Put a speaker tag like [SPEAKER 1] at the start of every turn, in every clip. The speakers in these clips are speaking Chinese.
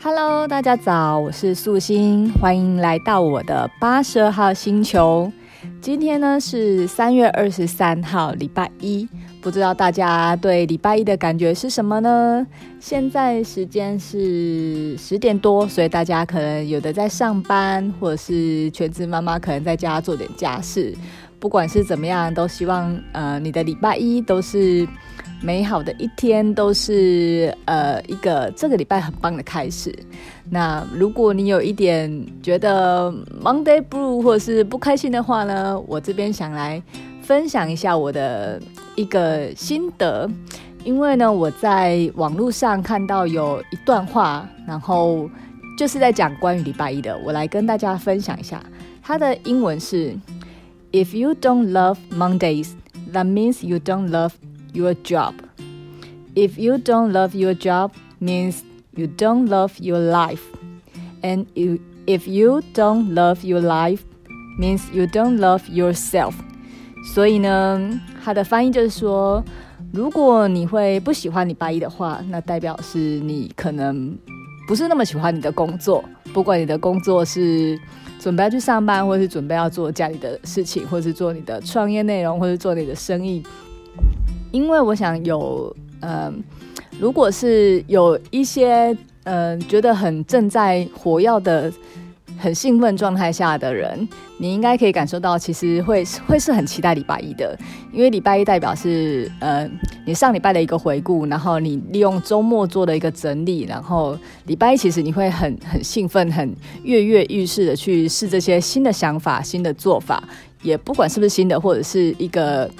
[SPEAKER 1] Hello，大家早，我是素心，欢迎来到我的八十二号星球。今天呢是三月二十三号，礼拜一。不知道大家对礼拜一的感觉是什么呢？现在时间是十点多，所以大家可能有的在上班，或者是全职妈妈可能在家做点家事。不管是怎么样，都希望呃你的礼拜一都是美好的一天，都是呃一个这个礼拜很棒的开始。那如果你有一点觉得 Monday Blue 或是不开心的话呢，我这边想来分享一下我的一个心得，因为呢我在网络上看到有一段话，然后就是在讲关于礼拜一的，我来跟大家分享一下。它的英文是。If you don't love Mondays, that means you don't love your job. If you don't love your job, means you don't love your life. And you, if you don't love your life, means you don't love yourself. 所以呢，它的翻译就是说，如果你会不喜欢礼拜一的话，那代表是你可能不是那么喜欢你的工作，不管你的工作是。 准备要去上班，或是准备要做家里的事情，或是做你的创业内容，或是做你的生意。因为我想有，嗯、呃，如果是有一些，嗯、呃，觉得很正在火药的。很兴奋状态下的人，你应该可以感受到，其实会会是很期待礼拜一的，因为礼拜一代表是呃你上礼拜的一个回顾，然后你利用周末做的一个整理，然后礼拜一其实你会很很兴奋、很跃跃欲试的去试这些新的想法、新的做法，也不管是不是新的，或者是一个。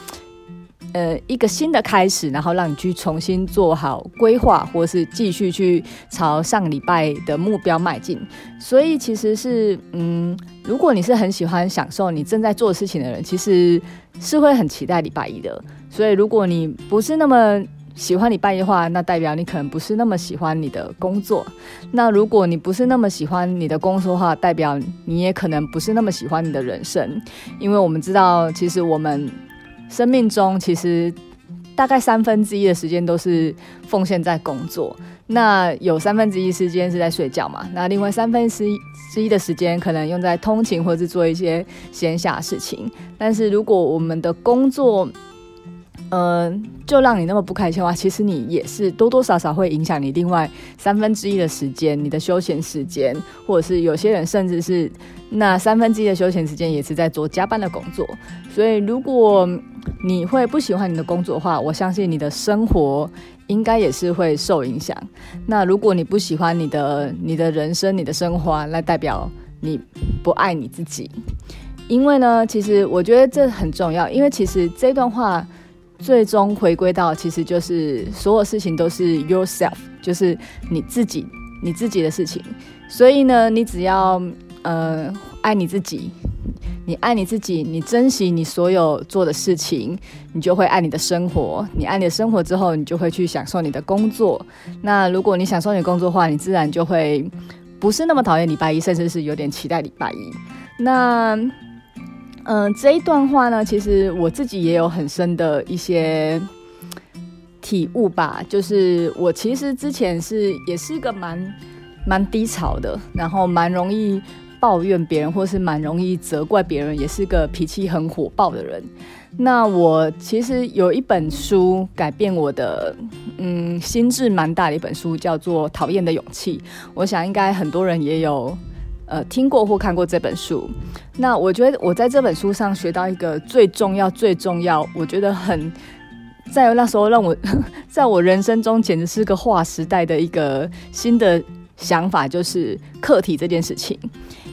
[SPEAKER 1] 呃，一个新的开始，然后让你去重新做好规划，或是继续去朝上礼拜的目标迈进。所以其实是，嗯，如果你是很喜欢享受你正在做事情的人，其实是会很期待礼拜一的。所以如果你不是那么喜欢礼拜一的话，那代表你可能不是那么喜欢你的工作。那如果你不是那么喜欢你的工作的话，代表你也可能不是那么喜欢你的人生。因为我们知道，其实我们。生命中其实大概三分之一的时间都是奉献在工作，那有三分之一时间是在睡觉嘛？那另外三分之一之一的时间可能用在通勤或是做一些闲暇事情。但是如果我们的工作，嗯、就让你那么不开心的话，其实你也是多多少少会影响你另外三分之一的时间，你的休闲时间，或者是有些人甚至是那三分之一的休闲时间也是在做加班的工作。所以，如果你会不喜欢你的工作的话，我相信你的生活应该也是会受影响。那如果你不喜欢你的你的人生、你的生活，那代表你不爱你自己。因为呢，其实我觉得这很重要，因为其实这段话。最终回归到，其实就是所有事情都是 yourself，就是你自己，你自己的事情。所以呢，你只要呃爱你自己，你爱你自己，你珍惜你所有做的事情，你就会爱你的生活。你爱你的生活之后，你就会去享受你的工作。那如果你享受你的工作的话，你自然就会不是那么讨厌礼拜一，甚至是有点期待礼拜一。那。嗯、这一段话呢，其实我自己也有很深的一些体悟吧。就是我其实之前是也是一个蛮蛮低潮的，然后蛮容易抱怨别人，或是蛮容易责怪别人，也是个脾气很火爆的人。那我其实有一本书改变我的，嗯，心智蛮大的一本书，叫做《讨厌的勇气》。我想应该很多人也有。呃，听过或看过这本书，那我觉得我在这本书上学到一个最重要、最重要，我觉得很在那时候让我在我人生中简直是个划时代的一个新的想法，就是课题这件事情。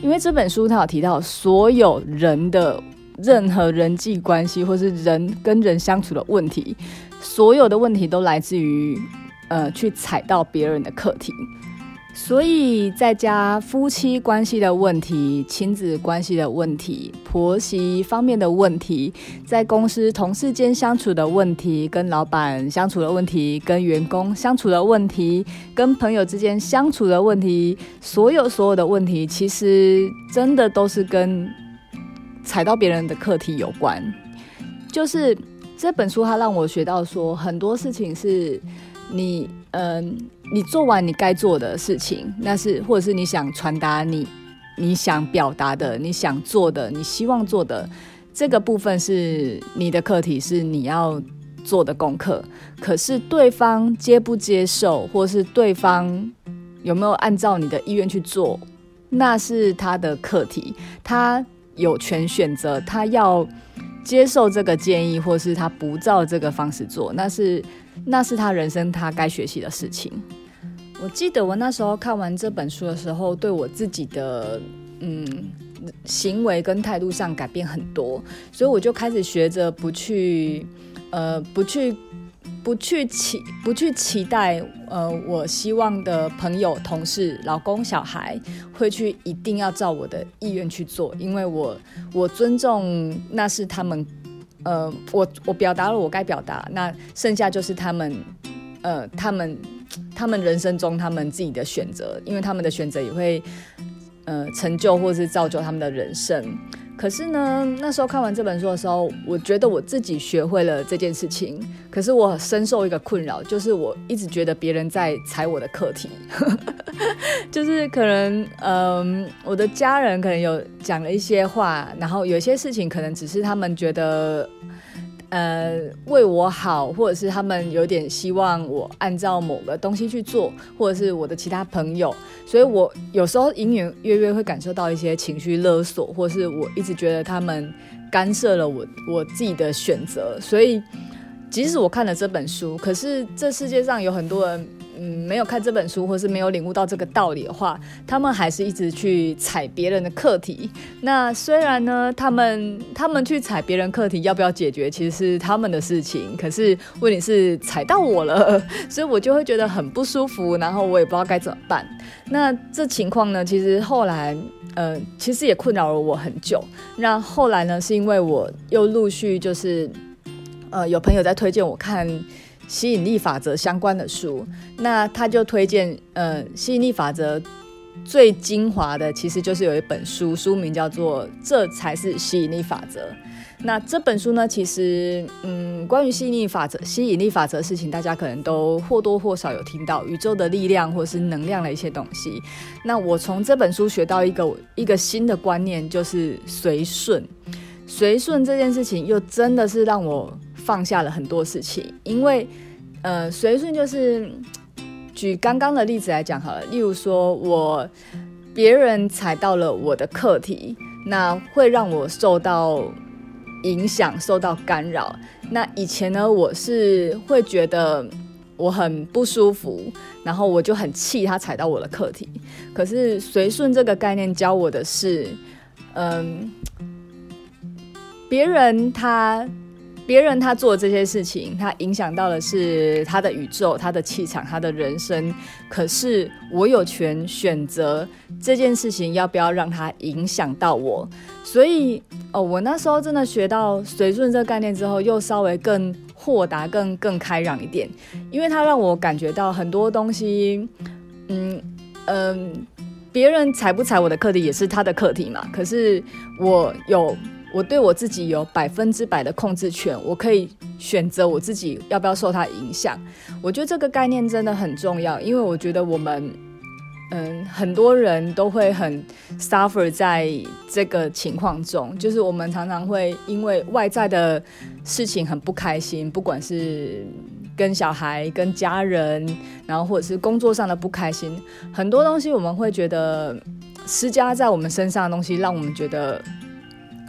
[SPEAKER 1] 因为这本书它有提到，所有人的任何人际关系，或是人跟人相处的问题，所有的问题都来自于呃去踩到别人的课题。所以，在家夫妻关系的问题、亲子关系的问题、婆媳方面的问题，在公司同事间相处的问题、跟老板相处的问题、跟员工相处的问题、跟朋友之间相处的问题，所有所有的问题，其实真的都是跟踩到别人的课题有关。就是这本书，它让我学到说，很多事情是。你嗯、你做完你该做的事情，那是或者是你想传达你你想表达的、你想做的、你希望做的这个部分是你的课题，是你要做的功课。可是对方接不接受，或是对方有没有按照你的意愿去做，那是他的课题，他有权选择，他要接受这个建议，或是他不照这个方式做，那是。那是他人生他该学习的事情。我记得我那时候看完这本书的时候，对我自己的嗯行为跟态度上改变很多，所以我就开始学着不去呃不去不去期不去期待呃我希望的朋友、同事、老公、小孩会去一定要照我的意愿去做，因为我我尊重那是他们。呃，我我表达了我该表达，那剩下就是他们，呃，他们他们人生中他们自己的选择，因为他们的选择也会，呃，成就或是造就他们的人生。可是呢，那时候看完这本书的时候，我觉得我自己学会了这件事情。可是我深受一个困扰，就是我一直觉得别人在踩我的课题，就是可能，嗯、我的家人可能有讲了一些话，然后有些事情可能只是他们觉得。呃，为我好，或者是他们有点希望我按照某个东西去做，或者是我的其他朋友，所以我有时候隐隐约约会感受到一些情绪勒索，或是我一直觉得他们干涉了我我自己的选择，所以即使我看了这本书，可是这世界上有很多人。嗯，没有看这本书，或是没有领悟到这个道理的话，他们还是一直去踩别人的课题。那虽然呢，他们他们去踩别人课题，要不要解决，其实是他们的事情。可是问题是踩到我了，所以我就会觉得很不舒服，然后我也不知道该怎么办。那这情况呢，其实后来，呃，其实也困扰了我很久。那后来呢，是因为我又陆续就是，呃，有朋友在推荐我看。吸引力法则相关的书，那他就推荐，呃，吸引力法则最精华的其实就是有一本书，书名叫做《这才是吸引力法则》。那这本书呢，其实，嗯，关于吸引力法则、吸引力法则的事情，大家可能都或多或少有听到，宇宙的力量或是能量的一些东西。那我从这本书学到一个一个新的观念，就是随顺。随顺这件事情，又真的是让我。放下了很多事情，因为，呃，随顺就是举刚刚的例子来讲好了。例如说，我别人踩到了我的课题，那会让我受到影响、受到干扰。那以前呢，我是会觉得我很不舒服，然后我就很气他踩到我的课题。可是随顺这个概念教我的是，嗯，别人他。别人他做这些事情，他影响到的是他的宇宙、他的气场、他的人生。可是我有权选择这件事情要不要让他影响到我。所以哦，我那时候真的学到随顺这个概念之后，又稍微更豁达、更更开朗一点，因为他让我感觉到很多东西，嗯嗯，别人踩不踩我的课题也是他的课题嘛。可是我有。我对我自己有百分之百的控制权，我可以选择我自己要不要受它影响。我觉得这个概念真的很重要，因为我觉得我们，嗯，很多人都会很 suffer 在这个情况中，就是我们常常会因为外在的事情很不开心，不管是跟小孩、跟家人，然后或者是工作上的不开心，很多东西我们会觉得施加在我们身上的东西，让我们觉得。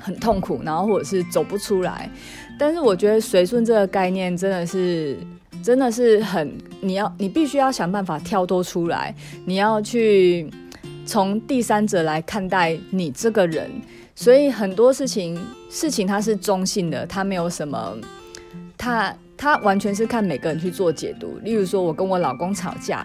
[SPEAKER 1] 很痛苦，然后或者是走不出来，但是我觉得随顺这个概念真的是，真的是很，你要你必须要想办法跳脱出来，你要去从第三者来看待你这个人，所以很多事情事情它是中性的，它没有什么，它它完全是看每个人去做解读。例如说，我跟我老公吵架。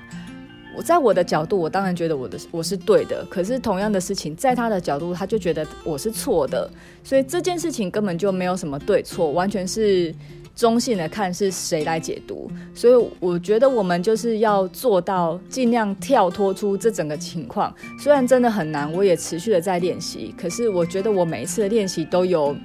[SPEAKER 1] 我在我的角度，我当然觉得我的我是对的。可是同样的事情，在他的角度，他就觉得我是错的。所以这件事情根本就没有什么对错，完全是中性的看是谁来解读。所以我觉得我们就是要做到尽量跳脱出这整个情况。虽然真的很难，我也持续的在练习。可是我觉得我每一次的练习都有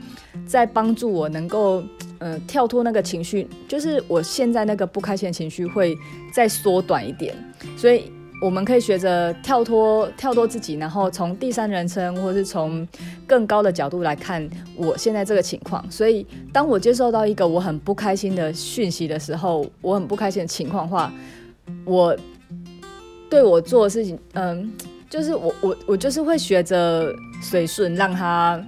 [SPEAKER 1] 在帮助我能够、呃，跳脱那个情绪，就是我现在那个不开心的情绪会再缩短一点，所以我们可以学着跳脱跳脱自己，然后从第三人称或是从更高的角度来看我现在这个情况。所以当我接受到一个我很不开心的讯息的时候，我很不开心的情况话，我对我做的事情，嗯，就是我我我就是会学着随顺，让他，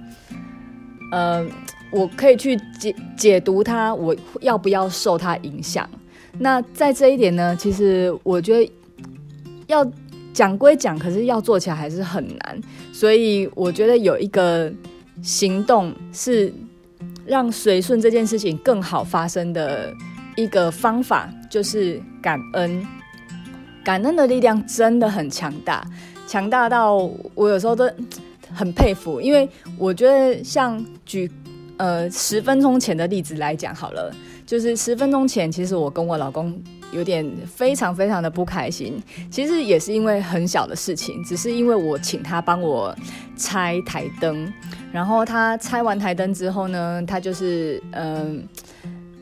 [SPEAKER 1] 嗯。我可以去解解读它，我要不要受它影响？那在这一点呢，其实我觉得要讲归讲，可是要做起来还是很难。所以我觉得有一个行动是让随顺这件事情更好发生的一个方法，就是感恩。感恩的力量真的很强大，强大到我有时候都很佩服，因为我觉得像举。呃，十分钟前的例子来讲好了，就是十分钟前，其实我跟我老公有点非常非常的不开心。其实也是因为很小的事情，只是因为我请他帮我拆台灯，然后他拆完台灯之后呢，他就是嗯、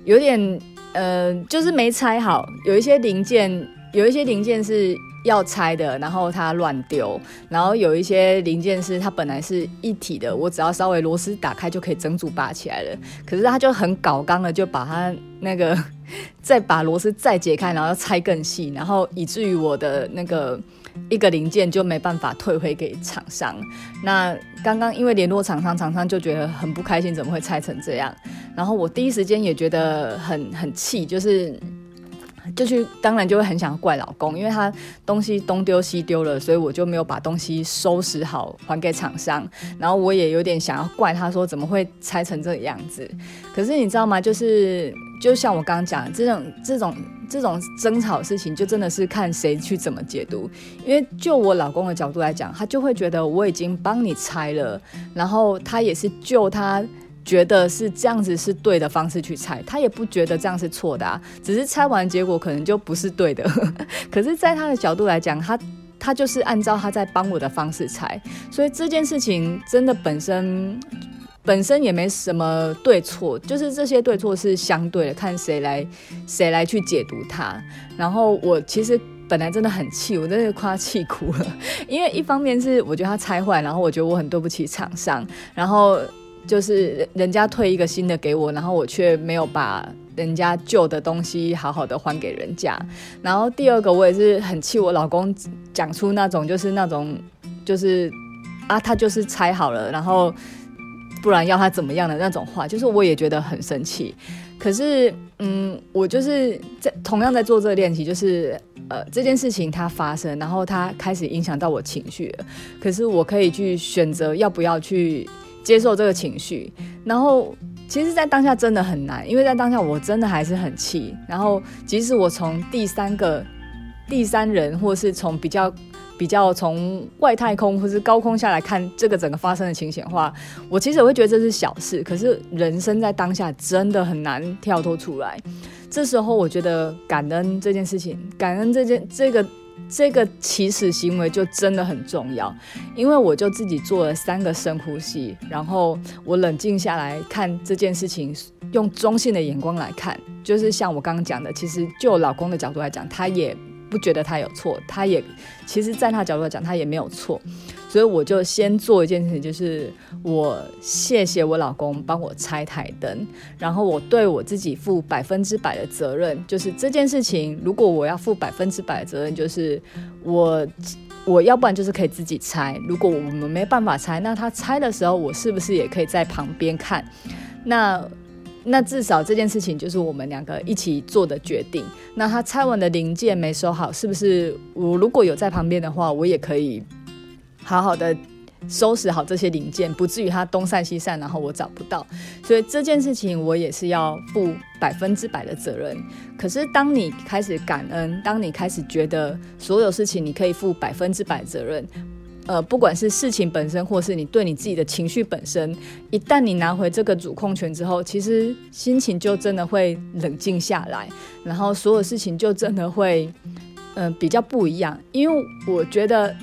[SPEAKER 1] 有点、呃，就是没拆好，有一些零件，有一些零件是。要拆的，然后它乱丢，然后有一些零件是它本来是一体的，我只要稍微螺丝打开就可以整组拔起来了。可是他就很搞刚的，就把它那个再把螺丝再解开，然后拆更细，然后以至于我的那个一个零件就没办法退回给厂商。那刚刚因为联络厂商，厂商就觉得很不开心，怎么会拆成这样？然后我第一时间也觉得很很气，就是。就去，当然就会很想怪老公，因为他东西东丢西丢了，所以我就没有把东西收拾好还给厂商。然后我也有点想要怪他说怎么会拆成这个样子。可是你知道吗？就是就像我刚刚讲，这种这种这种争吵事情，就真的是看谁去怎么解读。因为就我老公的角度来讲，他就会觉得我已经帮你拆了，然后他也是就他。觉得是这样子是对的方式去拆，他也不觉得这样是错的啊，只是拆完结果可能就不是对的。可是，在他的角度来讲，他他就是按照他在帮我的方式拆，所以这件事情真的本身本身也没什么对错，就是这些对错是相对的，看谁来谁来去解读它。然后我其实本来真的很气，我真的快气哭了，因为一方面是我觉得他拆坏，然后我觉得我很对不起厂商，然后。就是人家退一个新的给我，然后我却没有把人家旧的东西好好的还给人家。然后第二个，我也是很气我老公讲出那种就是那种就是啊，他就是拆好了，然后不然要他怎么样的那种话，就是我也觉得很生气。可是嗯，我就是在同样在做这个练习，就是呃这件事情它发生，然后它开始影响到我情绪了。可是我可以去选择要不要去。接受这个情绪，然后其实，在当下真的很难，因为在当下我真的还是很气。然后，即使我从第三个、第三人，或是从比较、比较从外太空或是高空下来看这个整个发生的情形的话，我其实我会觉得这是小事。可是，人生在当下真的很难跳脱出来。这时候，我觉得感恩这件事情，感恩这件这个。这个起始行为就真的很重要，因为我就自己做了三个深呼吸，然后我冷静下来看这件事情，用中性的眼光来看，就是像我刚刚讲的，其实就老公的角度来讲，他也不觉得他有错，他也其实在他角度来讲，他也没有错。所以我就先做一件事情，就是我谢谢我老公帮我拆台灯，然后我对我自己负百分之百的责任，就是这件事情，如果我要负百分之百的责任，就是我我要不然就是可以自己拆，如果我们没办法拆，那他拆的时候，我是不是也可以在旁边看？那那至少这件事情就是我们两个一起做的决定。那他拆完的零件没收好，是不是我如果有在旁边的话，我也可以。好好的收拾好这些零件，不至于它东散西散，然后我找不到。所以这件事情我也是要负百分之百的责任。可是当你开始感恩，当你开始觉得所有事情你可以负百分之百责任，呃，不管是事情本身，或是你对你自己的情绪本身，一旦你拿回这个主控权之后，其实心情就真的会冷静下来，然后所有事情就真的会，嗯、比较不一样。因为我觉得。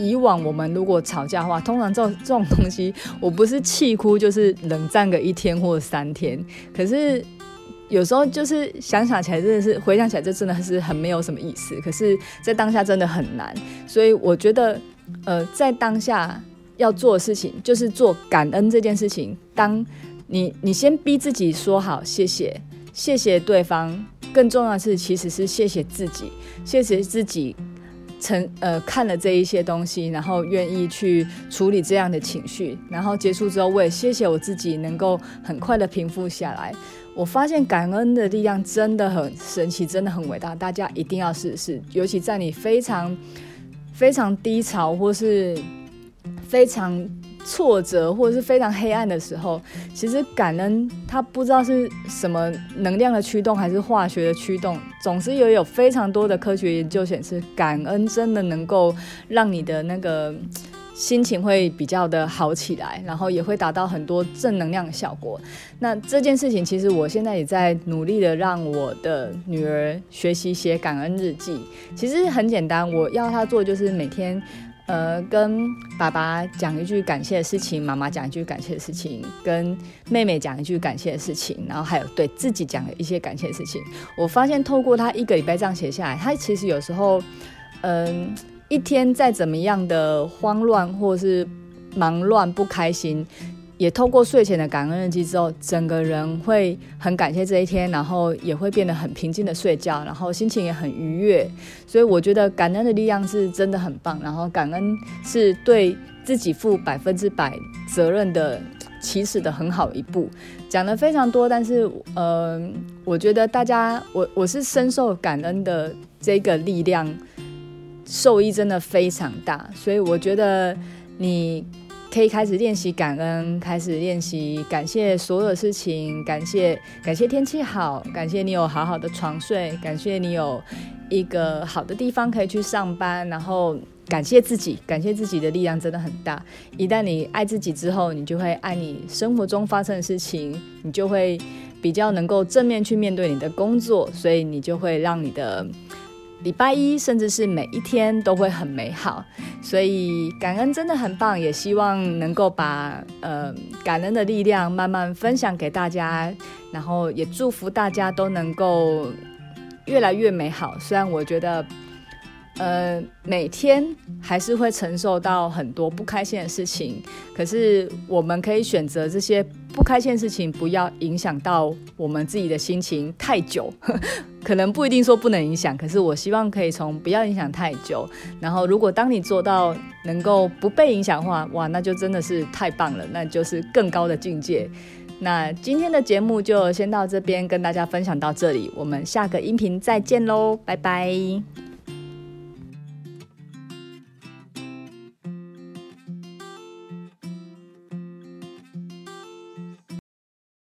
[SPEAKER 1] 以往我们如果吵架的话，通常这种这种东西，我不是气哭，就是冷战个一天或三天。可是有时候就是想想起来，真的是回想起来，这真的是很没有什么意思。可是，在当下真的很难，所以我觉得，呃，在当下要做的事情就是做感恩这件事情。当你你先逼自己说好谢谢，谢谢对方，更重要的是其实是谢谢自己，谢谢自己。成呃看了这一些东西，然后愿意去处理这样的情绪，然后结束之后，我也谢谢我自己能够很快的平复下来。我发现感恩的力量真的很神奇，真的很伟大，大家一定要试试。尤其在你非常非常低潮或是非常。挫折或者是非常黑暗的时候，其实感恩它不知道是什么能量的驱动，还是化学的驱动。总之也有非常多的科学研究显示，感恩真的能够让你的那个心情会比较的好起来，然后也会达到很多正能量的效果。那这件事情，其实我现在也在努力的让我的女儿学习写感恩日记。其实很简单，我要她做就是每天。呃，跟爸爸讲一句感谢的事情，妈妈讲一句感谢的事情，跟妹妹讲一句感谢的事情，然后还有对自己讲的一些感谢的事情。我发现透过他一个礼拜这样写下来，他其实有时候，嗯、一天再怎么样的慌乱或是忙乱不开心。也透过睡前的感恩日记之后，整个人会很感谢这一天，然后也会变得很平静的睡觉，然后心情也很愉悦。所以我觉得感恩的力量是真的很棒，然后感恩是对自己负百分之百责任的起始的很好一步。讲了非常多，但是呃，我觉得大家我我是深受感恩的这个力量，受益真的非常大，所以我觉得你。可以开始练习感恩，开始练习感谢所有事情，感谢感谢天气好，感谢你有好好的床睡，感谢你有一个好的地方可以去上班，然后感谢自己，感谢自己的力量真的很大。一旦你爱自己之后，你就会爱你生活中发生的事情，你就会比较能够正面去面对你的工作，所以你就会让你的。礼拜一，甚至是每一天都会很美好，所以感恩真的很棒，也希望能够把呃感恩的力量慢慢分享给大家，然后也祝福大家都能够越来越美好。虽然我觉得。呃，每天还是会承受到很多不开心的事情，可是我们可以选择这些不开心的事情不要影响到我们自己的心情太久，可能不一定说不能影响，可是我希望可以从不要影响太久。然后，如果当你做到能够不被影响的话，哇，那就真的是太棒了，那就是更高的境界。那今天的节目就先到这边，跟大家分享到这里，我们下个音频再见喽，拜拜。